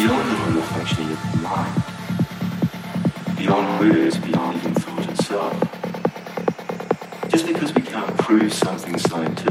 beyond the normal functioning of mind, beyond words, beyond even thought itself. Just because we can't prove something scientifically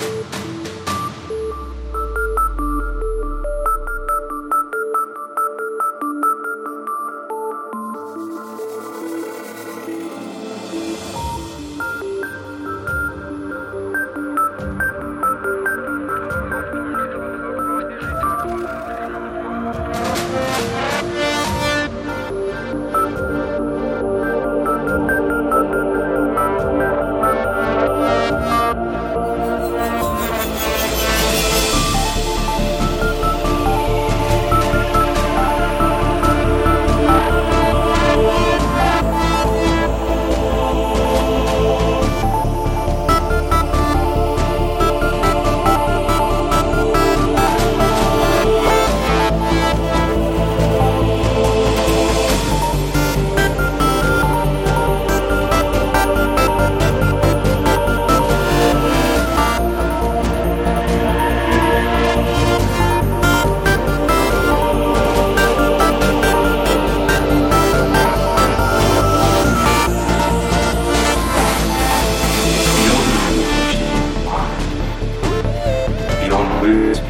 words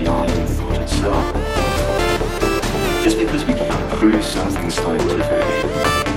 beyond thought itself. Just because we can't prove something scientifically